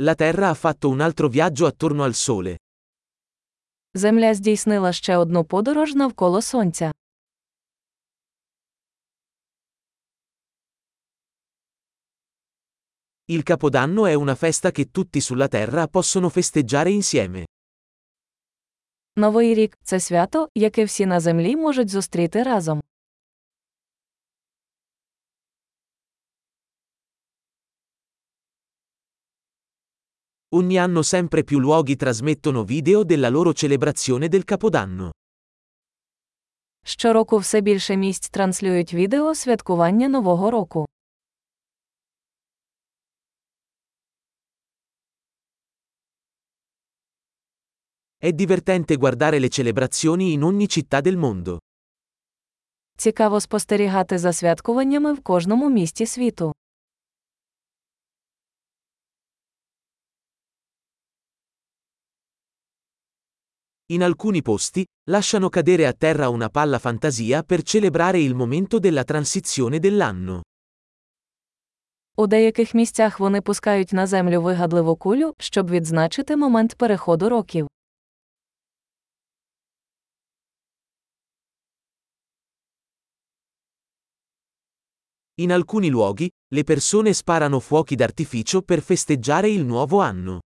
La Terra ha fatto un altro viaggio attorno al Sole. Земля здійснила ще одну подорож навколо Сонця. Il Capodanno è una festa che tutti sulla Terra possono festeggiare insieme. Новий рік це свято, яке всі на землі можуть зустріти разом. Ogni anno sempre più luoghi trasmettono video della loro celebrazione del Capodanno. Щороку все більше місць транслюють відео святкування Нового року. È divertente guardare le celebrazioni in ogni città del mondo. Цікаво спостерігати за святкуваннями в кожному місті світу. In alcuni posti, lasciano cadere a terra una palla fantasia per celebrare il momento della transizione dell'anno. У деяких місцях вони пускають на землю вигадливу кулю, щоб відзначити момент переходу років. In alcuni luoghi, le persone sparano fuochi d'artificio per festeggiare il nuovo anno.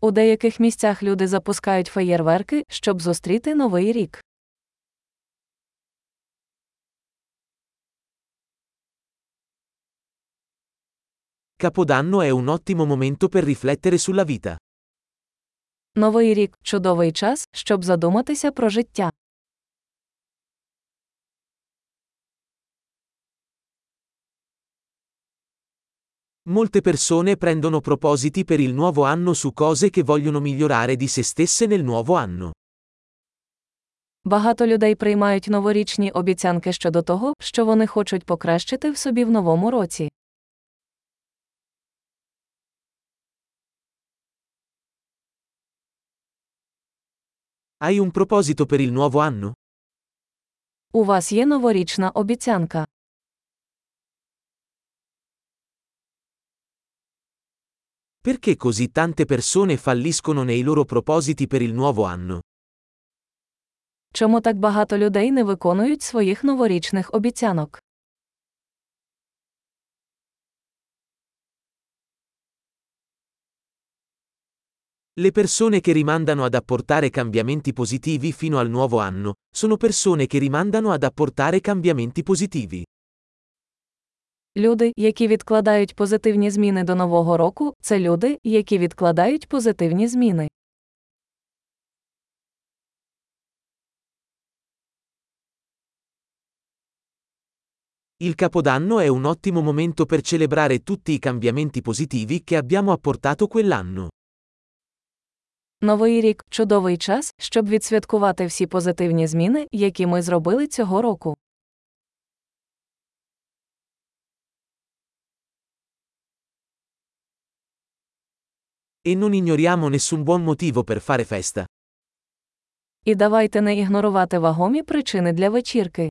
У деяких місцях люди запускають феєрверки, щоб зустріти новий рік. Capodanno è un ottimo momento per riflettere sulla vita. Новий рік чудовий час, щоб задуматися про життя. Molte persone prendono propositi per il nuovo anno su cose che vogliono migliorare di se stesse nel nuovo anno. Багато людей приймають новорічні обіцянки щодо того, що вони хочуть покращити в собі в новому році. Hai un proposito per il nuovo anno? У вас є новорічна обіцянка. Perché così tante persone falliscono nei loro propositi per il nuovo anno? Чому так багато людей не виконують своїх новорічних обіцянок? Le persone che rimandano ad apportare cambiamenti positivi fino al nuovo anno, sono persone che rimandano ad apportare cambiamenti positivi. Люди, які відкладають позитивні зміни до нового року, це люди, які відкладають позитивні зміни. Il Capodanno è un ottimo momento per celebrare tutti i cambiamenti positivi che abbiamo apportato quell'anno. Новий рік чудовий час, щоб відсвяткувати всі позитивні зміни, які ми зробили цього року. E non ignoriamo nessun buon motivo per fare festa. І давайте не ігнорувати вагомі причини для вечірки.